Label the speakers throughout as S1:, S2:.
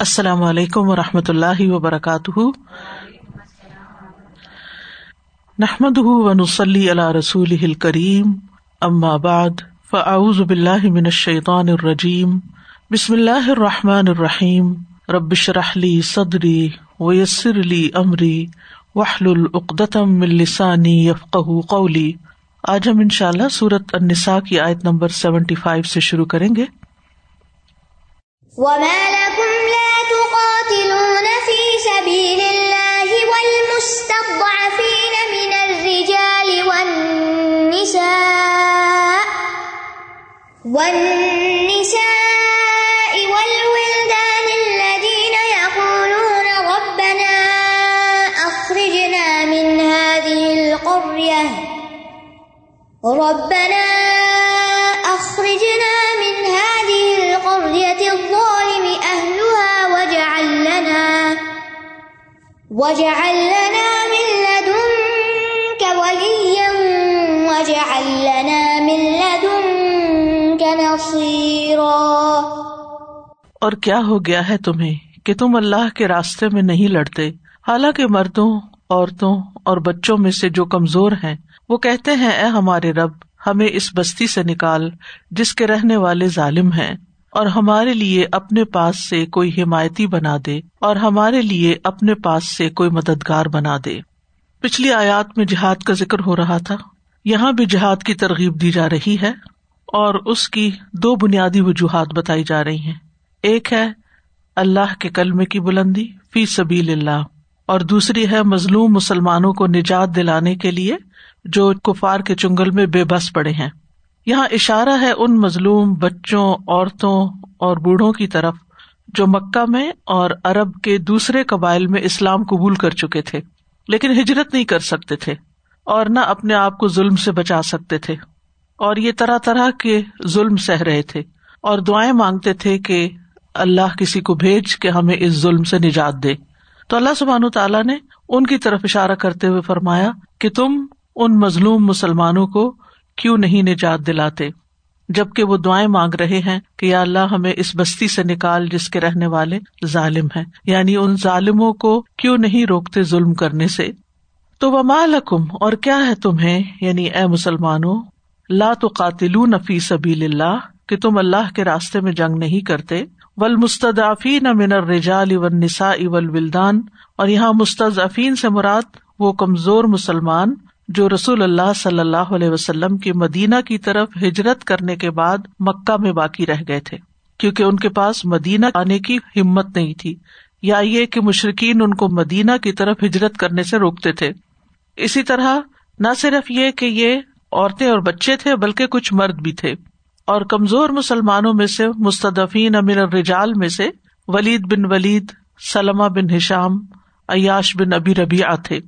S1: السلام علیکم و رحمۃ اللہ وبرکاتہ۔ نحمد ونسلی علی رسول کریم بعد، فاعوذ باللہ من الشیطان الرجیم۔ بسم اللہ الرحمٰن الرحیم۔ ربش رحلی صدری ویسر علی عمری وحل العقدم السانی یفق قولی۔ آج ہم ان شاء اللہ سورت النساء کی آیت نمبر سیونٹی فائیو سے شروع کریں گے۔
S2: سبيل الله والمستضعفين من الرجال والنساء والنساء واجعل من لدنك وليا واجعل من لدنك نصيرا
S1: اور کیا ہو گیا ہے تمہیں کہ تم اللہ کے راستے میں نہیں لڑتے؟ حالانکہ مردوں، عورتوں اور بچوں میں سے جو کمزور ہیں، وہ کہتے ہیں، اے ہمارے رب، ہمیں اس بستی سے نکال جس کے رہنے والے ظالم ہیں۔ اور ہمارے لیے اپنے پاس سے کوئی حمایتی بنا دے اور ہمارے لیے اپنے پاس سے کوئی مددگار بنا دے۔ پچھلی آیات میں جہاد کا ذکر ہو رہا تھا۔ یہاں بھی جہاد کی ترغیب دی جا رہی ہے اور اس کی دو بنیادی وجوہات بتائی جا رہی ہیں۔ ایک ہے اللہ کے کلمے کی بلندی، فی سبیل اللہ۔ اور دوسری ہے مظلوم مسلمانوں کو نجات دلانے کے لیے جو کفار کے چنگل میں بے بس پڑے ہیں۔ یہاں اشارہ ہے ان مظلوم بچوں، عورتوں اور بوڑھوں کی طرف جو مکہ میں اور ارب کے دوسرے قبائل میں اسلام قبول کر چکے تھے، لیکن ہجرت نہیں کر سکتے تھے اور نہ اپنے آپ کو ظلم سے بچا سکتے تھے۔ اور یہ طرح طرح کے ظلم سہ رہے تھے اور دعائیں مانگتے تھے کہ اللہ کسی کو بھیج کے ہمیں اس ظلم سے نجات دے۔ تو اللہ سبحان تعالیٰ نے ان کی طرف اشارہ کرتے ہوئے فرمایا کہ تم ان مظلوم مسلمانوں کو کیوں نہیں نجات دلاتے؟ جبکہ وہ دعائیں مانگ رہے ہیں کہ یا اللہ ہمیں اس بستی سے نکال جس کے رہنے والے ظالم ہیں۔ یعنی ان ظالموں کو کیوں نہیں روکتے ظلم کرنے سے؟ تو وہ مالکم اور کیا ہے تمہیں؟ یعنی اے مسلمانوں، لا تو قاتل نفی سبیل اللہ، کہ تم اللہ کے راستے میں جنگ نہیں کرتے۔ ول مستدافی نہ منر رجال اول نسا اول ولدان اور یہاں مستضفین سے مراد وہ کمزور مسلمان جو رسول اللہ صلی اللہ علیہ وسلم کی مدینہ کی طرف ہجرت کرنے کے بعد مکہ میں باقی رہ گئے تھے، کیونکہ ان کے پاس مدینہ آنے کی ہمت نہیں تھی، یا یہ کہ مشرقین ان کو مدینہ کی طرف ہجرت کرنے سے روکتے تھے۔ اسی طرح نہ صرف یہ کہ یہ عورتیں اور بچے تھے، بلکہ کچھ مرد بھی تھے۔ اور کمزور مسلمانوں میں سے مستدفین امیر الرجال میں سے ولید بن ولید، سلمہ بن ہشام، عیاش بن ابی ربیع تھے۔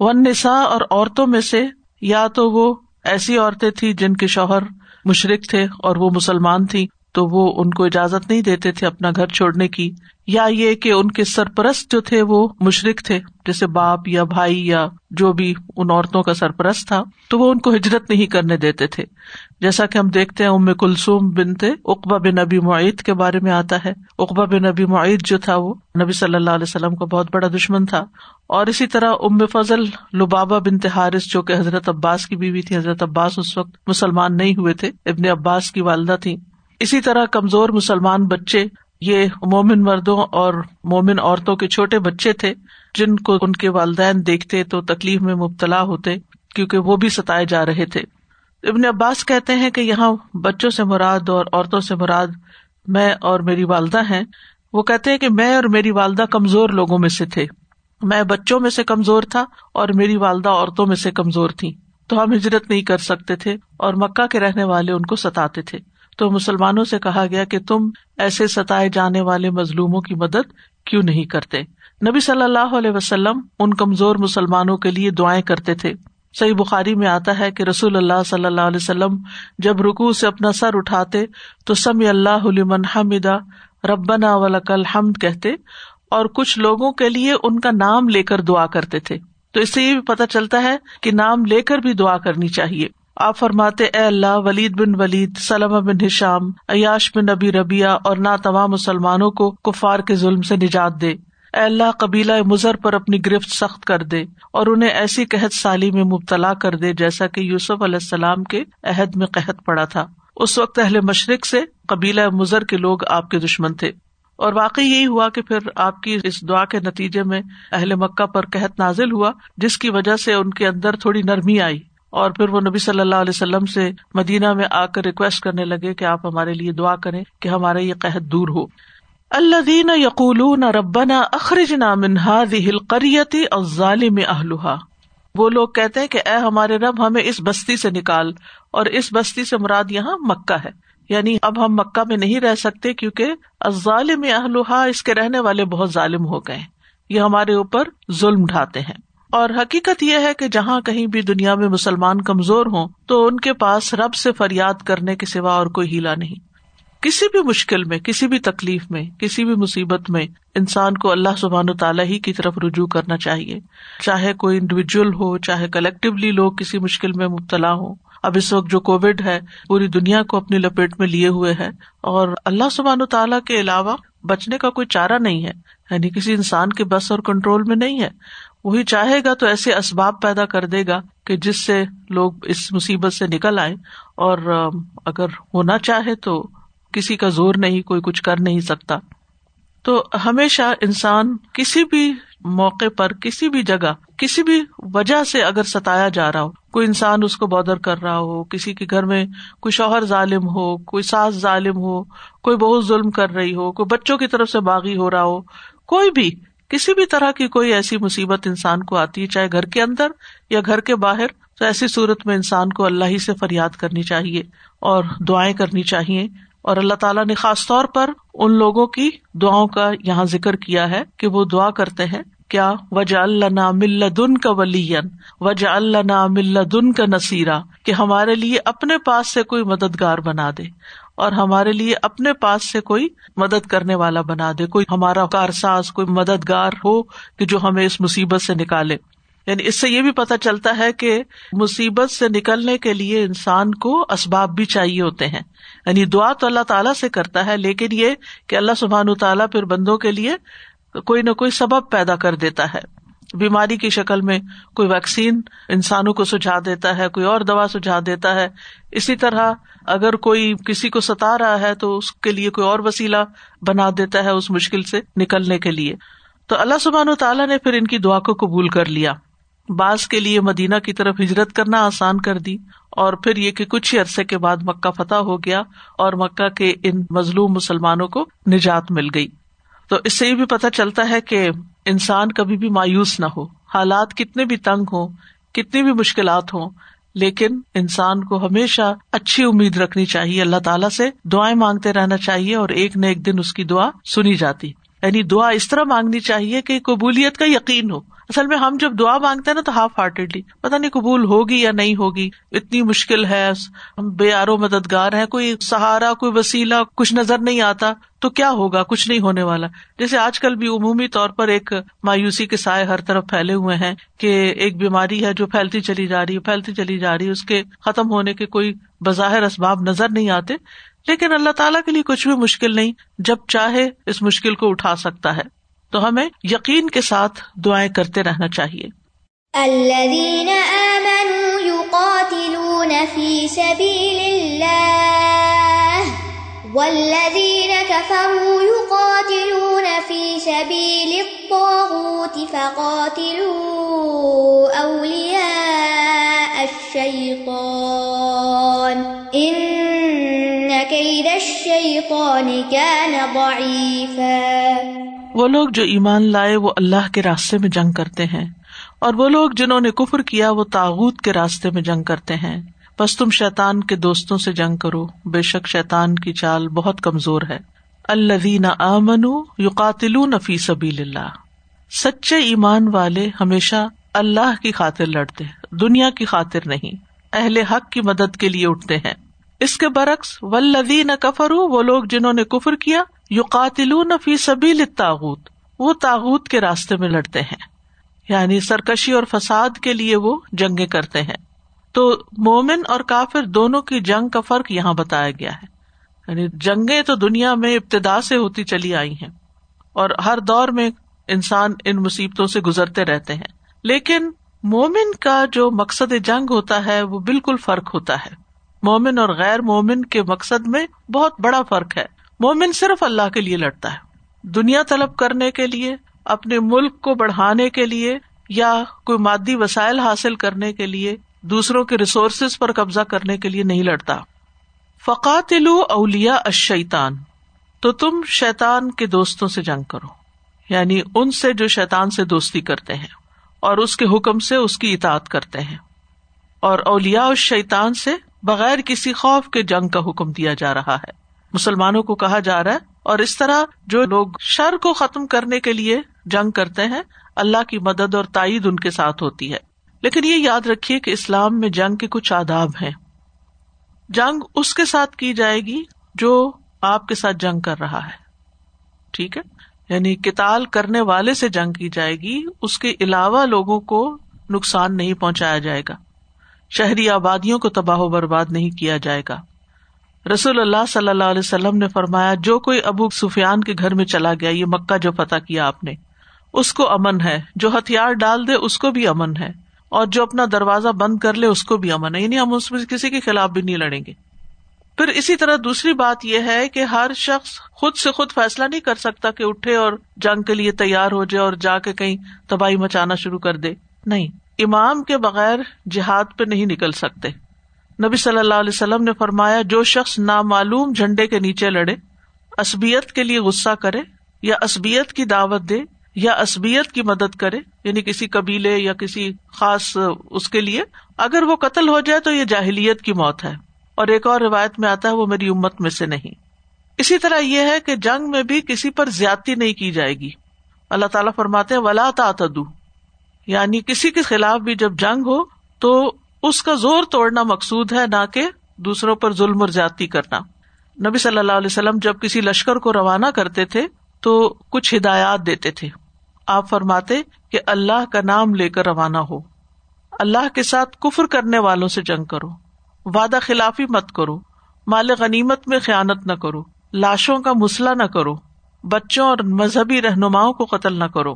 S1: ون نسا اور عورتوں میں سے یا تو وہ ایسی عورتیں تھی جن کے شوہر مشرق تھے اور وہ مسلمان تھی تو وہ ان کو اجازت نہیں دیتے تھے اپنا گھر چھوڑنے کی۔ یا یہ کہ ان کے سرپرست جو تھے وہ مشرق تھے، جیسے باپ یا بھائی یا جو بھی ان عورتوں کا سرپرست تھا، تو وہ ان کو ہجرت نہیں کرنے دیتے تھے۔ جیسا کہ ہم دیکھتے ہیں، ام کلسوم بنتے اقبا بن نبی معیت کے بارے میں آتا ہے۔ اقبا بن نبی معیت جو تھا، وہ نبی صلی اللہ علیہ وسلم کا بہت بڑا دشمن تھا۔ اور اسی طرح ام فضل لبابا بن تہارس جو کہ حضرت عباس کی بیوی تھی، حضرت عباس اس وقت مسلمان نہیں ہوئے تھے، ابن عباس کی والدہ تھی اسی طرح کمزور مسلمان بچے یہ مومن مردوں اور مومن عورتوں کے چھوٹے بچے تھے، جن کو ان کے والدین دیکھتے تو تکلیف میں مبتلا ہوتے، کیونکہ وہ بھی ستائے جا رہے تھے۔ ابن عباس کہتے ہیں کہ یہاں بچوں سے مراد اور عورتوں سے مراد میں اور میری والدہ ہیں۔ وہ کہتے ہیں کہ میں اور میری والدہ کمزور لوگوں میں سے تھے۔ میں بچوں میں سے کمزور تھا اور میری والدہ عورتوں میں سے کمزور تھی تو ہم ہجرت نہیں کر سکتے تھے اور مکہ کے رہنے والے ان کو ستاتے تھے۔ تو مسلمانوں سے کہا گیا کہ تم ایسے ستائے جانے والے مظلوموں کی مدد کیوں نہیں کرتے؟ نبی صلی اللہ علیہ وسلم ان کمزور مسلمانوں کے لیے دعائیں کرتے تھے۔ صحیح بخاری میں آتا ہے کہ رسول اللہ صلی اللہ علیہ وسلم جب رکو سے اپنا سر اٹھاتے تو سم اللہ حمدا ربنا ولک الحمد کہتے اور کچھ لوگوں کے لیے ان کا نام لے کر دعا کرتے تھے۔ تو اس سے یہ بھی پتا چلتا ہے کہ نام لے کر بھی دعا کرنی چاہیے۔ آپ فرماتے، اے اللہ، ولید بن ولید سلم بن ہشام، عیاش بن نبی ربیہ اور نہ تمام مسلمانوں کو کفار کے ظلم سے نجات دے۔ اے اللہ، قبیلہ مزر پر اپنی گرفت سخت کر دے اور انہیں ایسی قحط سالی میں مبتلا کر دے جیسا کہ یوسف علیہ السلام کے عہد میں قحط پڑا تھا۔ اس وقت اہل مشرق سے قبیلہ مزر کے لوگ آپ کے دشمن تھے۔ اور واقعی یہی ہوا کہ پھر آپ کی اس دعا کے نتیجے میں اہل مکہ پر قحط نازل ہوا، جس کی وجہ سے ان کے اندر تھوڑی نرمی آئی۔ اور پھر وہ نبی صلی اللہ علیہ وسلم سے مدینہ میں آ کر ریکویسٹ کرنے لگے کہ آپ ہمارے لیے دعا کریں کہ ہمارا یہ قحط دور ہو۔ اللہ دین یقول نہ ربنا اخرج نہ منہا دل قریتی اور ظالم اہلوہا وہ لوگ کہتے ہیں کہ اے ہمارے رب، ہمیں اس بستی سے نکال اور اس بستی سے مراد یہاں مکہ ہے۔ یعنی اب ہم مکہ میں نہیں رہ سکتے کیونکہ ظالم اہلوہا اس کے رہنے والے بہت ظالم ہو گئے یہ ہمارے اوپر ظلم ڈھاتے ہیں۔ اور حقیقت یہ ہے کہ جہاں کہیں بھی دنیا میں مسلمان کمزور ہوں تو ان کے پاس رب سے فریاد کرنے کے سوا اور کوئی ہیلا نہیں۔ کسی بھی مشکل میں، کسی بھی تکلیف میں، کسی بھی مصیبت میں انسان کو اللہ سبحان و تعالیٰ ہی کی طرف رجوع کرنا چاہیے۔ چاہے کوئی انڈیویجل ہو، چاہے کلیکٹولی لوگ کسی مشکل میں مبتلا ہو اب اس وقت جو کووڈ ہے، پوری دنیا کو اپنی لپیٹ میں لیے ہوئے ہے۔ اور اللہ سبحان و تعالیٰ کے علاوہ بچنے کا کوئی چارہ نہیں ہے۔ یعنی کسی انسان کے بس اور کنٹرول میں نہیں ہے۔ وہی چاہے گا تو ایسے اسباب پیدا کر دے گا کہ جس سے لوگ اس مصیبت سے نکل آئے اور اگر ہونا چاہے تو کسی کا زور نہیں، کوئی کچھ کر نہیں سکتا۔ تو ہمیشہ انسان کسی بھی موقع پر، کسی بھی جگہ، کسی بھی وجہ سے اگر ستایا جا رہا ہو، کوئی انسان اس کو بودر کر رہا ہو، کسی کے گھر میں کوئی شوہر ظالم ہو، کوئی ساس ظالم ہو، کوئی بہت ظلم کر رہی ہو، کوئی بچوں کی طرف سے باغی ہو رہا ہو، کوئی بھی کسی بھی طرح کی کوئی ایسی مصیبت انسان کو آتی ہے، چاہے گھر کے اندر یا گھر کے باہر، تو ایسی صورت میں انسان کو اللہ ہی سے فریاد کرنی چاہیے اور دعائیں کرنی چاہیے۔ اور اللہ تعالیٰ نے خاص طور پر ان لوگوں کی دعاؤں کا یہاں ذکر کیا ہے کہ وہ دعا کرتے ہیں، کیا وجہ اللہ مل دن کا ولین وجہ اللہ مل دن کا نصیرہ کہ ہمارے لیے اپنے پاس سے کوئی مددگار بنا دے۔ اور ہمارے لیے اپنے پاس سے کوئی مدد کرنے والا بنا دے، کوئی ہمارا کارساز، کوئی مددگار ہو کہ جو ہمیں اس مصیبت سے نکالے۔ یعنی اس سے یہ بھی پتا چلتا ہے کہ مصیبت سے نکلنے کے لیے انسان کو اسباب بھی چاہیے ہوتے ہیں۔ یعنی دعا تو اللہ تعالیٰ سے کرتا ہے، لیکن یہ کہ اللہ سبحان تعالیٰ پھر بندوں کے لیے کوئی نہ کوئی سبب پیدا کر دیتا ہے۔ بیماری کی شکل میں کوئی ویکسین انسانوں کو سجھا دیتا ہے، کوئی اور دوا سجھا دیتا ہے۔ اسی طرح اگر کوئی کسی کو ستا رہا ہے تو اس کے لیے کوئی اور وسیلہ بنا دیتا ہے اس مشکل سے نکلنے کے لیے۔ تو اللہ سبحان تعالیٰ نے پھر ان کی دعا کو قبول کر لیا۔ بعض کے لیے مدینہ کی طرف ہجرت کرنا آسان کر دی اور پھر یہ کہ کچھ ہی عرصے کے بعد مکہ فتح ہو گیا اور مکہ کے ان مظلوم مسلمانوں کو نجات مل گئی۔ تو اس سے یہ بھی پتہ چلتا ہے کہ انسان کبھی بھی مایوس نہ ہو۔ حالات کتنے بھی تنگ ہوں، کتنی بھی مشکلات ہوں، لیکن انسان کو ہمیشہ اچھی امید رکھنی چاہیے۔ اللہ تعالیٰ سے دعائیں مانگتے رہنا چاہیے اور ایک نہ ایک دن اس کی دعا سنی جاتی۔ یعنی دعا اس طرح مانگنی چاہیے کہ قبولیت کا یقین ہو۔ اصل میں ہم جب دعا مانگتے ہیں نا تو ہاف ہارٹیڈلی پتا نہیں قبول ہوگی یا نہیں ہوگی، اتنی مشکل ہے، ہم بے آرو مددگار ہیں، کوئی سہارا، کوئی وسیلہ، کچھ نظر نہیں آتا، تو کیا ہوگا؟ کچھ نہیں ہونے والا۔ جیسے آج کل بھی عمومی طور پر ایک مایوسی کے سائے ہر طرف پھیلے ہوئے ہیں کہ ایک بیماری ہے جو پھیلتی چلی جا رہی ہے، پھیلتی چلی جا رہی ہے، اس کے ختم ہونے کے کوئی بظاہر اسباب نظر نہیں آتے۔ لیکن اللہ تعالیٰ کے لیے کچھ بھی مشکل نہیں، جب چاہے اس مشکل کو اٹھا سکتا ہے۔ تو ہمیں یقین کے ساتھ دعائیں کرتے رہنا چاہیے۔
S2: الذين آمنوا يقاتلون في سبيل الله والذين كفروا يقاتلون في سبيل الطاغوت فقاتلوا أولياء الشيطان. إن كيد الشيطان كان ضعيفا.
S1: وہ لوگ جو ایمان لائے، وہ اللہ کے راستے میں جنگ کرتے ہیں۔ اور وہ لوگ جنہوں نے کفر کیا، وہ تاغت کے راستے میں جنگ کرتے ہیں۔ بس تم شیتان کے دوستوں سے جنگ کرو، بے شک شیتان کی چال بہت کمزور ہے۔ اللہ آمن یو قاتل نفی سبیل اللہ۔ سچے ایمان والے ہمیشہ اللہ کی خاطر لڑتے دنیا کی خاطر نہیں، اہل حق کی مدد کے لیے اٹھتے ہیں۔ اس کے برعکس ولدی نہ کفر وہ لوگ جنہوں نے کفر کیا یو قاتل فی سبیل تاغت وہ تاغت کے راستے میں لڑتے ہیں۔ یعنی سرکشی اور فساد کے لیے وہ جنگیں کرتے ہیں۔ تو مومن اور کافر دونوں کی جنگ کا فرق یہاں بتایا گیا ہے۔ یعنی جنگیں تو دنیا میں ابتدا سے ہوتی چلی آئی ہیں اور ہر دور میں انسان ان مصیبتوں سے گزرتے رہتے ہیں۔ لیکن مومن کا جو مقصد جنگ ہوتا ہے، وہ بالکل فرق ہوتا ہے۔ مومن اور غیر مومن کے مقصد میں بہت بڑا فرق ہے۔ مومن صرف اللہ کے لیے لڑتا ہے۔ دنیا طلب کرنے کے لیے، اپنے ملک کو بڑھانے کے لیے یا کوئی مادی وسائل حاصل کرنے کے لیے دوسروں کے ریسورسز پر قبضہ کرنے کے لیے نہیں لڑتا۔ فقات اولیا اشیتان تو تم شیتان کے دوستوں سے جنگ کرو۔ یعنی ان سے جو شیتان سے دوستی کرتے ہیں اور اس کے حکم سے اس کی اطاعت کرتے ہیں۔ اور اولیا اور شیتان سے بغیر کسی خوف کے جنگ کا حکم دیا جا رہا ہے۔ مسلمانوں کو کہا جا رہا ہے اور اس طرح جو لوگ شر کو ختم کرنے کے لیے جنگ کرتے ہیں، اللہ کی مدد اور تائید ان کے ساتھ ہوتی ہے۔ لیکن یہ یاد رکھیے کہ اسلام میں جنگ کے کچھ آداب ہیں۔ جنگ اس کے ساتھ کی جائے گی جو آپ کے ساتھ جنگ کر رہا ہے۔ ٹھیک ہے؟ یعنی کتال کرنے والے سے جنگ کی جائے گی، اس کے علاوہ لوگوں کو نقصان نہیں پہنچایا جائے گا۔ شہری آبادیوں کو تباہ و برباد نہیں کیا جائے گا۔ رسول اللہ صلی اللہ علیہ وسلم نے فرمایا، جو کوئی ابو سفیان کے گھر میں چلا گیا، یہ مکہ جو فتح کیا آپ نے، اس کو امن ہے۔ جو ہتھیار ڈال دے، اس کو بھی امن ہے۔ اور جو اپنا دروازہ بند کر لے، اس کو بھی امن ہے۔ یعنی ہم اس میں کسی کے خلاف بھی نہیں لڑیں گے۔ پھر اسی طرح دوسری بات یہ ہے کہ ہر شخص خود سے خود فیصلہ نہیں کر سکتا کہ اٹھے اور جنگ کے لیے تیار ہو جائے اور جا کے کہیں تباہی مچانا شروع کر دے۔ نہیں، امام کے بغیر جہاد پہ نہیں نکل سکتے۔ نبی صلی اللہ علیہ وسلم نے فرمایا، جو شخص نامعلوم جھنڈے کے نیچے لڑے اسبیت کے لیے غصہ کرے، یا اسبیت کی دعوت دے، یا اسبیت کی مدد کرے یعنی کسی قبیلے یا کسی خاص اس کے لیے، اگر وہ قتل ہو جائے تو یہ جاہلیت کی موت ہے۔ اور ایک اور روایت میں آتا ہے، وہ میری امت میں سے نہیں۔ اسی طرح یہ ہے کہ جنگ میں بھی کسی پر زیادتی نہیں کی جائے گی۔ اللہ تعالیٰ فرماتے ولا تعتدو یعنی کسی کے خلاف بھی جب جنگ ہو، تو اس کا زور توڑنا مقصود ہے، نہ کہ دوسروں پر ظلم اور زیادتی کرنا۔ نبی صلی اللہ علیہ وسلم جب کسی لشکر کو روانہ کرتے تھے، تو کچھ ہدایات دیتے تھے۔ آپ فرماتے کہ اللہ کا نام لے کر روانہ ہو۔ اللہ کے ساتھ کفر کرنے والوں سے جنگ کرو۔ وعدہ خلافی مت کرو۔ مال غنیمت میں خیانت نہ کرو۔ لاشوں کا مسئلہ نہ کرو۔ بچوں اور مذہبی رہنماؤں کو قتل نہ کرو۔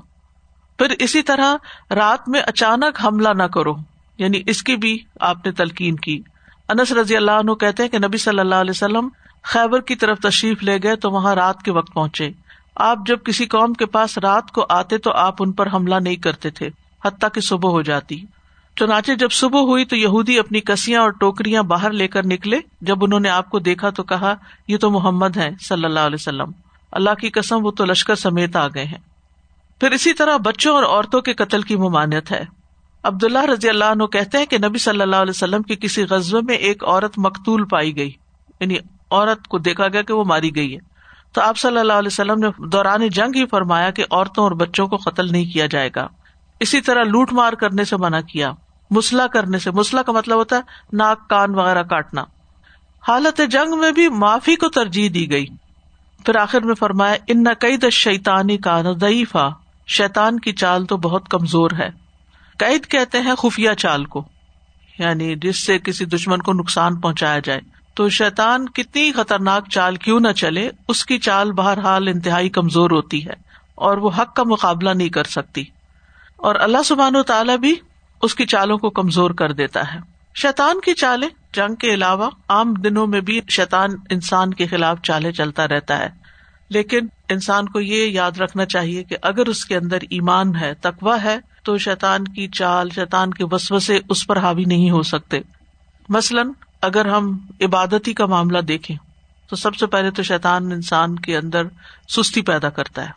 S1: پھر اسی طرح رات میں اچانک حملہ نہ کرو۔ یعنی اس کی بھی آپ نے تلقین کی۔ انس رضی اللہ عنہ کہتے ہیں کہ نبی صلی اللہ علیہ وسلم خیبر کی طرف تشریف لے گئے تو وہاں رات کے وقت پہنچے۔ آپ جب کسی قوم کے پاس رات کو آتے تو آپ ان پر حملہ نہیں کرتے تھے، حتیٰ کہ صبح ہو جاتی۔ چنانچہ جب صبح ہوئی تو یہودی اپنی کسیاں اور ٹوکریاں باہر لے کر نکلے۔ جب انہوں نے آپ کو دیکھا تو کہا، یہ تو محمد ہے صلی اللہ علیہ وسلم۔ اللہ کی قسم، وہ تو لشکر سمیت آ گئے ہیں۔ پھر اسی طرح بچوں اور عورتوں کے قتل کی ممانت ہے۔ عبد اللہ رضی اللہ عنہ کہتے ہیں کہ نبی صلی اللہ علیہ وسلم کی کسی غزبے میں ایک عورت مقتول پائی گئی۔ یعنی عورت کو دیکھا گیا کہ وہ ماری گئی ہے۔ تو آپ صلی اللہ علیہ وسلم نے دوران جنگ ہی فرمایا کہ عورتوں اور بچوں کو قتل نہیں کیا جائے گا۔ اسی طرح لوٹ مار کرنے سے منع کیا، مسلح کرنے سے۔ مسلح کا مطلب ہوتا ہے ناک، کان وغیرہ کاٹنا۔ حالت جنگ میں بھی معافی کو ترجیح دی گئی۔ پھر آخر میں فرمایا، ان نقید شیتانی کا ضعیفہ شیتان کی چال تو بہت کمزور ہے۔ قید کہتے ہیں خفیہ چال کو یعنی جس سے کسی دشمن کو نقصان پہنچایا جائے۔ تو شیتان کتنی خطرناک چال کیوں نہ چلے، اس کی چال بہرحال انتہائی کمزور ہوتی ہے اور وہ حق کا مقابلہ نہیں کر سکتی۔ اور اللہ سبحان و تعالیٰ بھی اس کی چالوں کو کمزور کر دیتا ہے۔ شیتان کی چالیں، جنگ کے علاوہ عام دنوں میں بھی شیتان انسان کے خلاف چالیں چلتا رہتا ہے۔ لیکن انسان کو یہ یاد رکھنا چاہیے کہ اگر اس کے اندر ایمان ہے تقوا ہے تو شیتان کی چال شیتان کے وسو سے اس پر حاوی نہیں ہو سکتے۔ مثلاً اگر ہم عبادتی کا معاملہ دیکھیں، تو سب سے پہلے تو شیطان انسان کے اندر سستی پیدا کرتا ہے۔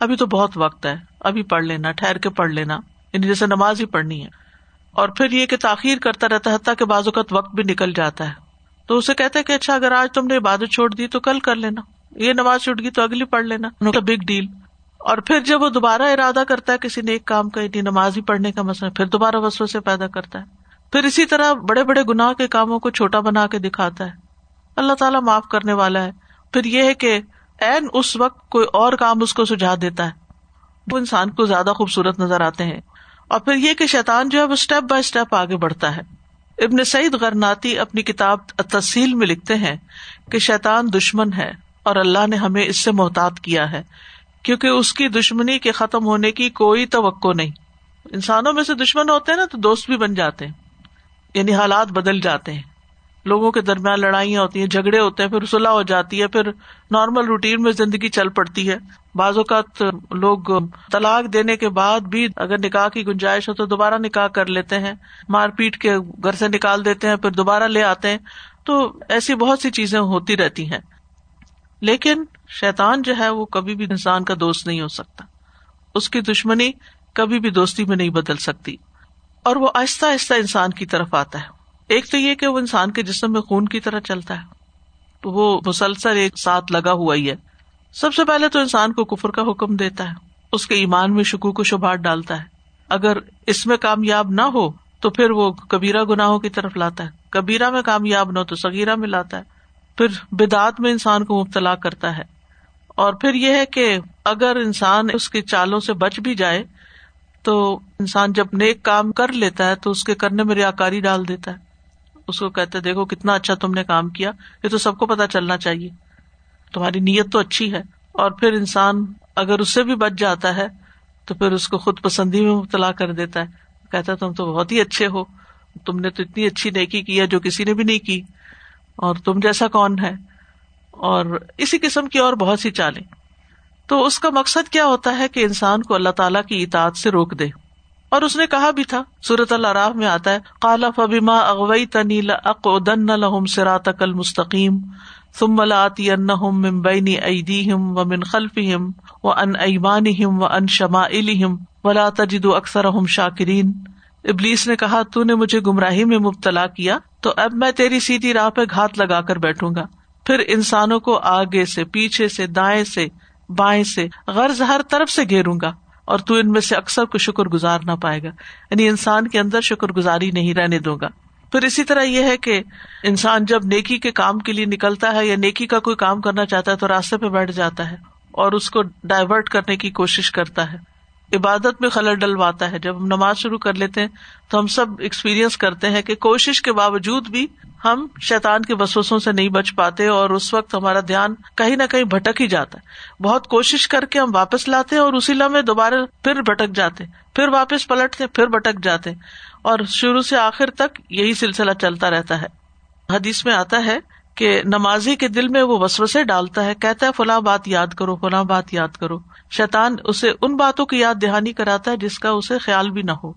S1: ابھی تو بہت وقت ہے، ابھی پڑھ لینا، ٹھہر کے پڑھ لینا یعنی جیسے نماز ہی پڑھنی ہے۔ اور پھر یہ کہ تاخیر کرتا رہتا ہے، حتیٰ کہ بعض اوقات وقت بھی نکل جاتا ہے۔ تو اسے کہتے کہ اچھا اگر آج تم نے عبادت چھوڑ دی تو کل کر لینا۔ یہ نماز چھوٹ گئی تو اگلی پڑھ لینا۔ Big deal. اور پھر جب وہ دوبارہ ارادہ کرتا ہے کسی نے ایک کام کا یعنی نماز ہی پڑھنے کا مسئلہ، پھر دوبارہ وسو سے پیدا کرتا ہے۔ پھر اسی طرح بڑے بڑے گناہ کے کاموں کو چھوٹا بنا کے دکھاتا ہے۔ اللہ تعالیٰ معاف کرنے والا ہے۔ پھر یہ ہے کہ این اس وقت کوئی اور کام اس کو سجھا دیتا ہے۔ وہ انسان کو زیادہ خوبصورت نظر آتے ہیں۔ اور پھر یہ کہ شیطان جو ہے وہ اسٹیپ بائی اسٹیپ آگے بڑھتا ہے۔ ابن سعید غرناتی اپنی کتاب تحصیل میں لکھتے ہیں کہ شیطان دشمن ہے اور اللہ نے ہمیں اس سے محتاط کیا ہے۔ کیونکہ اس کی دشمنی کے ختم ہونے کی کوئی توقع نہیں۔ انسانوں میں سے دشمن ہوتے ہیں نا تو دوست بھی بن جاتے ہیں یعنی حالات بدل جاتے ہیں۔ لوگوں کے درمیان لڑائیاں ہوتی ہیں، جھگڑے ہوتے ہیں، پھر صلاح ہو جاتی ہے، پھر نارمل روٹین میں زندگی چل پڑتی ہے۔ بعض اوقات لوگ طلاق دینے کے بعد بھی اگر نکاح کی گنجائش ہو تو دوبارہ نکاح کر لیتے ہیں۔ مار پیٹ کے گھر سے نکال دیتے ہیں، پھر دوبارہ لے آتے ہیں۔ تو ایسی بہت سی چیزیں ہوتی رہتی ہیں۔ لیکن شیتان جو ہے وہ کبھی بھی انسان کا دوست نہیں ہو سکتا۔ اس کی دشمنی کبھی بھی دوستی میں نہیں بدل سکتی۔ اور وہ آہستہ آہستہ انسان کی طرف آتا ہے۔ ایک تو یہ کہ وہ انسان کے جسم میں خون کی طرح چلتا ہے۔ تو وہ مسلسل ایک ساتھ لگا ہوا ہی ہے۔ سب سے پہلے تو انسان کو کفر کا حکم دیتا ہے۔ اس کے ایمان میں شکو کو شبہات ڈالتا ہے۔ اگر اس میں کامیاب نہ ہو تو پھر وہ کبیرا گناہوں کی طرف لاتا ہے۔ کبیرا میں کامیاب نہ ہو تو سگیرا میں لاتا ہے۔ پھر بدعت میں انسان کو مبتلا کرتا ہے۔ اور پھر یہ ہے کہ اگر انسان اس کی چالوں سے بچ بھی جائے، تو انسان جب نیک کام کر لیتا ہے تو اس کے کرنے میں ریاکاری ڈال دیتا ہے۔ اس کو کہتے دیکھو کتنا اچھا تم نے کام کیا، یہ تو سب کو پتا چلنا چاہیے۔ تمہاری نیت تو اچھی ہے۔ اور پھر انسان اگر اس سے بھی بچ جاتا ہے، تو پھر اس کو خود پسندی میں مبتلا کر دیتا ہے۔ کہتا تم تو بہت ہی اچھے ہو۔ تم نے تو اتنی اچھی نیکی کی ہے جو کسی نے بھی نہیں کی۔ اور تم جیسا کون ہے؟ اور اسی قسم کی اور بہت سی چالیں۔ تو اس کا مقصد کیا ہوتا ہے کہ انسان کو اللہ تعالیٰ کی اطاعت سے روک دے۔ اور اس نے کہا بھی تھا سورت اللہ راہ میں آتا ہے کالا فبیما اغوئی تنیل اقدن لہم سرات مستقیم ثم لاتی انہم من بین ایدیہم و من خلفہم و ان ایمانہم و ان شمائلہم ولا تجد اکثرہم شاکرین۔ ابلیس نے کہا، تو نے مجھے گمراہی میں مبتلا کیا، تو اب میں تیری سیدھی راہ پہ گھات لگا کر بیٹھوں گا۔ پھر انسانوں کو آگے سے، پیچھے سے، دائیں سے، بائیں سے، غرض ہر طرف سے گھیروں گا اور تو ان میں سے اکثر کو شکر گزار نہ پائے گا۔ یعنی انسان کے اندر شکر گزاری نہیں رہنے دوں گا۔ پھر اسی طرح یہ ہے کہ انسان جب نیکی کے کام کے لیے نکلتا ہے یا نیکی کا کوئی کام کرنا چاہتا ہے تو راستے پہ بیٹھ جاتا ہے اور اس کو ڈائیورٹ کرنے کی کوشش کرتا ہے۔ عبادت میں خلر ڈلواتا ہے۔ جب ہم نماز شروع کر لیتے ہیں تو ہم سب ایکسپیرئنس کرتے ہیں کہ کوشش کے باوجود بھی ہم شیتان کے بسوسوں سے نہیں بچ پاتے اور اس وقت ہمارا دھیان کہیں نہ کہیں بھٹک ہی جاتا ہے۔ بہت کوشش کر کے ہم واپس لاتے اور اسی لمحے دوبارہ پھر بھٹک جاتے پھر واپس پلٹتے پھر بھٹک جاتے اور شروع سے آخر تک یہی سلسلہ چلتا رہتا ہے۔ حدیث میں آتا ہے کہ نمازی کے دل میں وہ وسو سے ڈالتا ہے، کہتا ہے، فلاں بات یاد کرو، فلاں بات یاد کرو۔ شیتان اسے ان باتوں کی یاد دہانی کراتا ہے جس کا اسے خیال بھی نہ ہو۔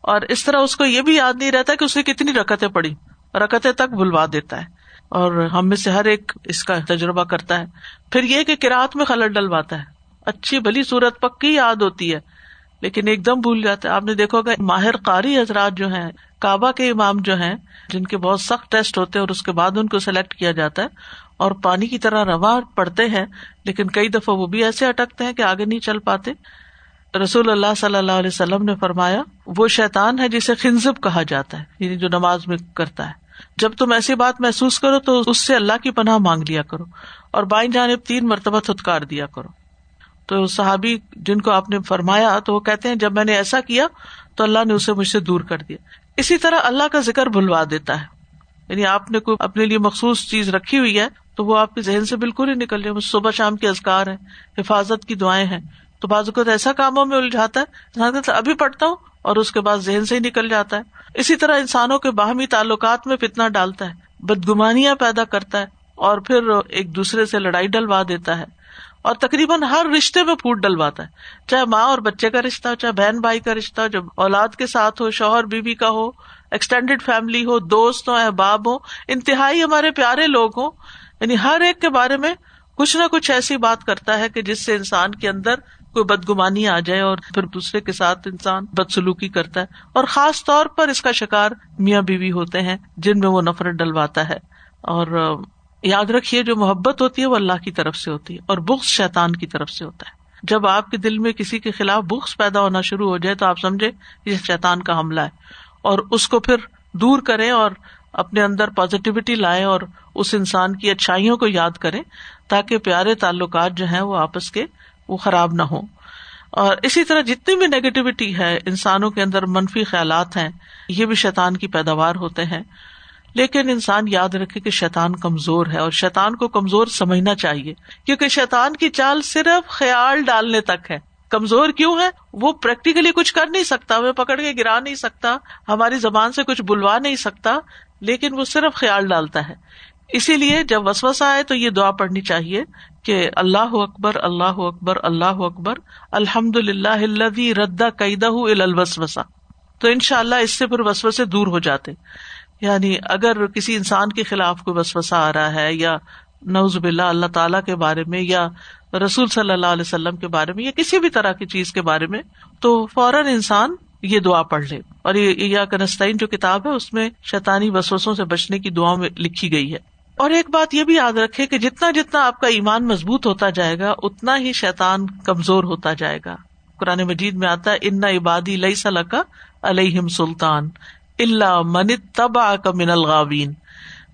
S1: اور اس طرح اس کو یہ بھی یاد نہیں رہتا کہ اسے کتنی رکتیں پڑی رکتیں تک بلوا دیتا ہے۔ اور ہم میں سے ہر ایک اس کا تجربہ کرتا ہے۔ پھر یہ کہ کراط میں خلط ڈلواتا ہے۔ اچھی بلی صورت پکی یاد ہوتی ہے۔ لیکن ایک دم بھول جاتا ہے آپ نے دیکھو گا ماہر قاری حضرات جو ہیں، کعبہ کے امام جو ہیں، جن کے بہت سخت ٹیسٹ ہوتے ہیں اور اس کے بعد ان کو سلیکٹ کیا جاتا ہے اور پانی کی طرح روا پڑتے ہیں، لیکن کئی دفعہ وہ بھی ایسے اٹکتے ہیں کہ آگے نہیں چل پاتے۔ رسول اللہ صلی اللہ علیہ وسلم نے فرمایا، وہ شیتان ہے جسے خنزب کہا جاتا ہے یعنی جو نماز میں کرتا ہے۔ جب تم ایسی بات محسوس کرو تو اس سے اللہ کی پناہ مانگ لیا کرو اور بائیں جانب تین مرتبہ تھتکار دیا کرو۔ تو صحابی جن کو آپ نے فرمایا تو وہ کہتے ہیں جب میں نے ایسا کیا تو اللہ نے اسے مجھ سے دور کر دیا۔ اسی طرح اللہ کا ذکر بھلوا دیتا ہے۔ یعنی آپ نے کوئی اپنے لیے مخصوص چیز رکھی ہوئی ہے تو وہ آپ کے ذہن سے بالکل ہی نکل جائے صبح شام کے ازکار ہیں، حفاظت کی دعائیں ہیں۔ تو بعض اوقات ایسا کاموں میں الجھاتا ہے ابھی پڑھتا ہوں اور اس کے بعد ذہن سے ہی نکل جاتا ہے۔ اسی طرح انسانوں کے باہمی تعلقات میں فتنا ڈالتا ہے، بدگمانیاں پیدا کرتا ہے اور پھر ایک دوسرے سے لڑائی ڈلوا دیتا ہے۔ اور تقریباً ہر رشتے میں پھوٹ ڈلواتا ہے۔ چاہے ماں اور بچے کا رشتہ ہو، چاہے بہن بھائی کا رشتہ ہو، جب اولاد کے ساتھ ہو، شوہر، بیوی کا ہو ایکسٹینڈیڈ فیملی ہو، دوست ہو، احباب ہو، انتہائی ہمارے پیارے لوگ ہوں یعنی ہر ایک کے بارے میں کچھ نہ کچھ ایسی بات کرتا ہے کہ جس سے انسان کے اندر کوئی بدگمانی آ جائے اور پھر دوسرے کے ساتھ انسان بدسلوکی کرتا ہے۔ اور خاص طور پر اس کا شکار میاں بیوی ہوتے ہیں، جن میں وہ نفرت ڈلواتا ہے۔ اور یاد رکھیے جو محبت ہوتی ہے وہ اللہ کی طرف سے ہوتی ہے اور بخش شیتان کی طرف سے ہوتا ہے۔ جب آپ کے دل میں کسی کے خلاف بخش پیدا ہونا شروع ہو جائے تو آپ سمجھے یہ شیتان کا حملہ ہے اور اس کو پھر دور کریں اور اپنے اندر پازیٹیوٹی لائیں اور اس انسان کی اچھائیوں کو یاد کریں تاکہ پیارے تعلقات جو ہیں وہ آپس کے وہ خراب نہ ہو اور اسی طرح جتنی بھی نیگیٹیوٹی ہے، انسانوں کے اندر منفی خیالات ہیں، یہ بھی شیطان کی پیداوار ہوتے ہیں۔ لیکن انسان یاد رکھے کہ شیطان کمزور ہے اور شیطان کو کمزور سمجھنا چاہیے، کیونکہ شیطان کی چال صرف خیال ڈالنے تک ہے۔ کمزور کیوں ہے؟ وہ پریکٹیکلی کچھ کر نہیں سکتا ہمیں پکڑ کے گرا نہیں سکتا، ہماری زبان سے کچھ بلوا نہیں سکتا، لیکن وہ صرف خیال ڈالتا ہے۔ اسی لیے جب وسوسا آئے تو یہ دعا پڑھنی چاہیے کہ اللہ اکبر اللہ اکبر اللہ اکبر الحمد للہ ردا قیدہ الوسوسا تو ان شاء اللہ اس سے پھر وسوسے دور ہو جاتے۔ یعنی اگر کسی انسان کے خلاف کوئی وسوسا آ رہا ہے یا نوز باللہ اللہ تعالیٰ کے بارے میں یا رسول صلی اللہ علیہ وسلم کے بارے میں یا کسی بھی طرح کی چیز کے بارے میں، تو فوراً انسان یہ دعا پڑھ لے۔ اور یہ کنستین جو کتاب ہے، اس میں شیطانی وسوسوں سے بچنے کی دعا میں لکھی گئی ہے۔ اور ایک بات یہ بھی یاد رکھے کہ جتنا جتنا آپ کا ایمان مضبوط ہوتا جائے گا، اتنا ہی شیطان کمزور ہوتا جائے گا۔ قرآن مجید میں آتا ہے، ان عبادی لئی سل کا علیہم سلطان اللہ من تبا کا من الغاوین۔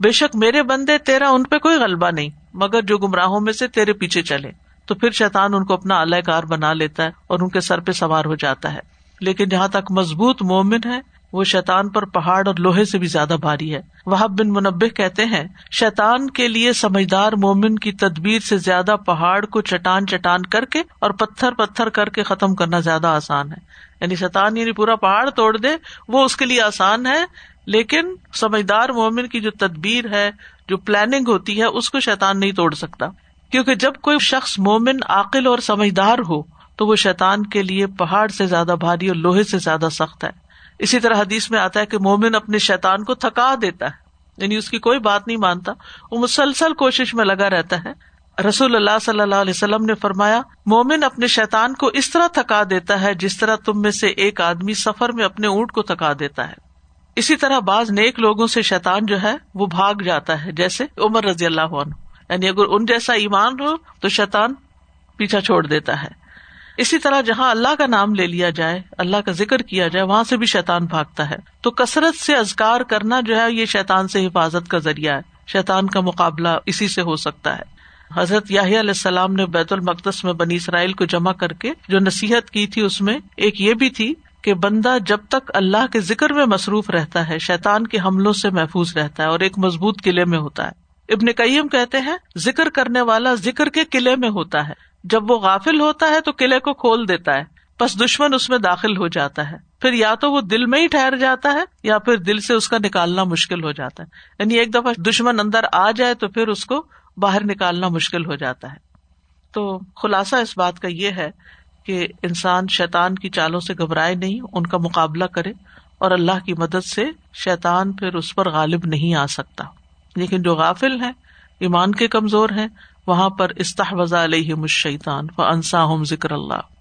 S1: بے شک میرے بندے تیرا ان پہ کوئی غلبہ نہیں، مگر جو گمراہوں میں سے تیرے پیچھے چلے۔ تو پھر شیطان ان کو اپنا اللہ کار بنا لیتا ہے اور ان کے سر پہ سوار ہو جاتا ہے۔ لیکن جہاں تک مضبوط مومن ہے، وہ شیطان پر پہاڑ اور لوہے سے بھی زیادہ بھاری ہے۔ وہ بن منبع کہتے ہیں، شیطان کے لیے سمجھدار مومن کی تدبیر سے زیادہ پہاڑ کو چٹان چٹان کر کے اور پتھر پتھر کر کے ختم کرنا زیادہ آسان ہے۔ یعنی شیطان یعنی پورا پہاڑ توڑ دے، وہ اس کے لیے آسان ہے، لیکن سمجھدار مومن کی جو تدبیر ہے، جو پلاننگ ہوتی ہے، اس کو شیطان نہیں توڑ سکتا۔ کیونکہ جب کوئی شخص مومن عقل اور سمجھدار ہو، تو وہ شیطان کے لیے پہاڑ سے زیادہ بھاری اور لوہے سے زیادہ سخت ہے۔ اسی طرح حدیث میں آتا ہے کہ مومن اپنے شیطان کو تھکا دیتا ہے یعنی اس کی کوئی بات نہیں مانتا، وہ مسلسل کوشش میں لگا رہتا ہے۔ رسول اللہ صلی اللہ علیہ وسلم نے فرمایا، مومن اپنے شیطان کو اس طرح تھکا دیتا ہے جس طرح تم میں سے ایک آدمی سفر میں اپنے اونٹ کو تھکا دیتا ہے۔ اسی طرح بعض نیک لوگوں سے شیطان جو ہے، وہ بھاگ جاتا ہے، جیسے عمر رضی اللہ عنہ۔ یعنی اگر ان جیسا ایمان ہو، تو شیطان پیچھا چھوڑ دیتا ہے۔ اسی طرح جہاں اللہ کا نام لے لیا جائے، اللہ کا ذکر کیا جائے، وہاں سے بھی شیطان بھاگتا ہے۔ تو کثرت سے ازکار کرنا جو ہے، یہ شیطان سے حفاظت کا ذریعہ ہے۔ شیطان کا مقابلہ اسی سے ہو سکتا ہے۔ حضرت یاہی علیہ السلام نے بیت المقدس میں بنی اسرائیل کو جمع کر کے جو نصیحت کی تھی اس میں، ایک یہ بھی تھی کہ بندہ جب تک اللہ کے ذکر میں مصروف رہتا ہے، شیطان کے حملوں سے محفوظ رہتا ہے اور ایک مضبوط قلعے میں ہوتا ہے۔ ابن قیم کہتے ہیں، ذکر کرنے والا ذکر کے قلعے میں ہوتا ہے۔ جب وہ غافل ہوتا ہے تو قلعے کو کھول دیتا ہے بس دشمن اس میں داخل ہو جاتا ہے۔ پھر یا تو وہ دل میں ہی ٹھہر جاتا ہے یا پھر دل سے اس کا نکالنا مشکل ہو جاتا ہے۔ یعنی ایک دفعہ دشمن اندر آ جائے تو پھر اس کو باہر نکالنا مشکل ہو جاتا ہے۔ تو خلاصہ اس بات کا یہ ہے کہ انسان شیطان کی چالوں سے گھبرائے نہیں، ان کا مقابلہ کرے اور اللہ کی مدد سے شیطان پھر اس پر غالب نہیں آ سکتا۔ لیکن جو غافل ہیں، ایمان کے کمزور ہیں، وہاں پر استحوذ علیہ الشیطان و انسا ذکر اللہ۔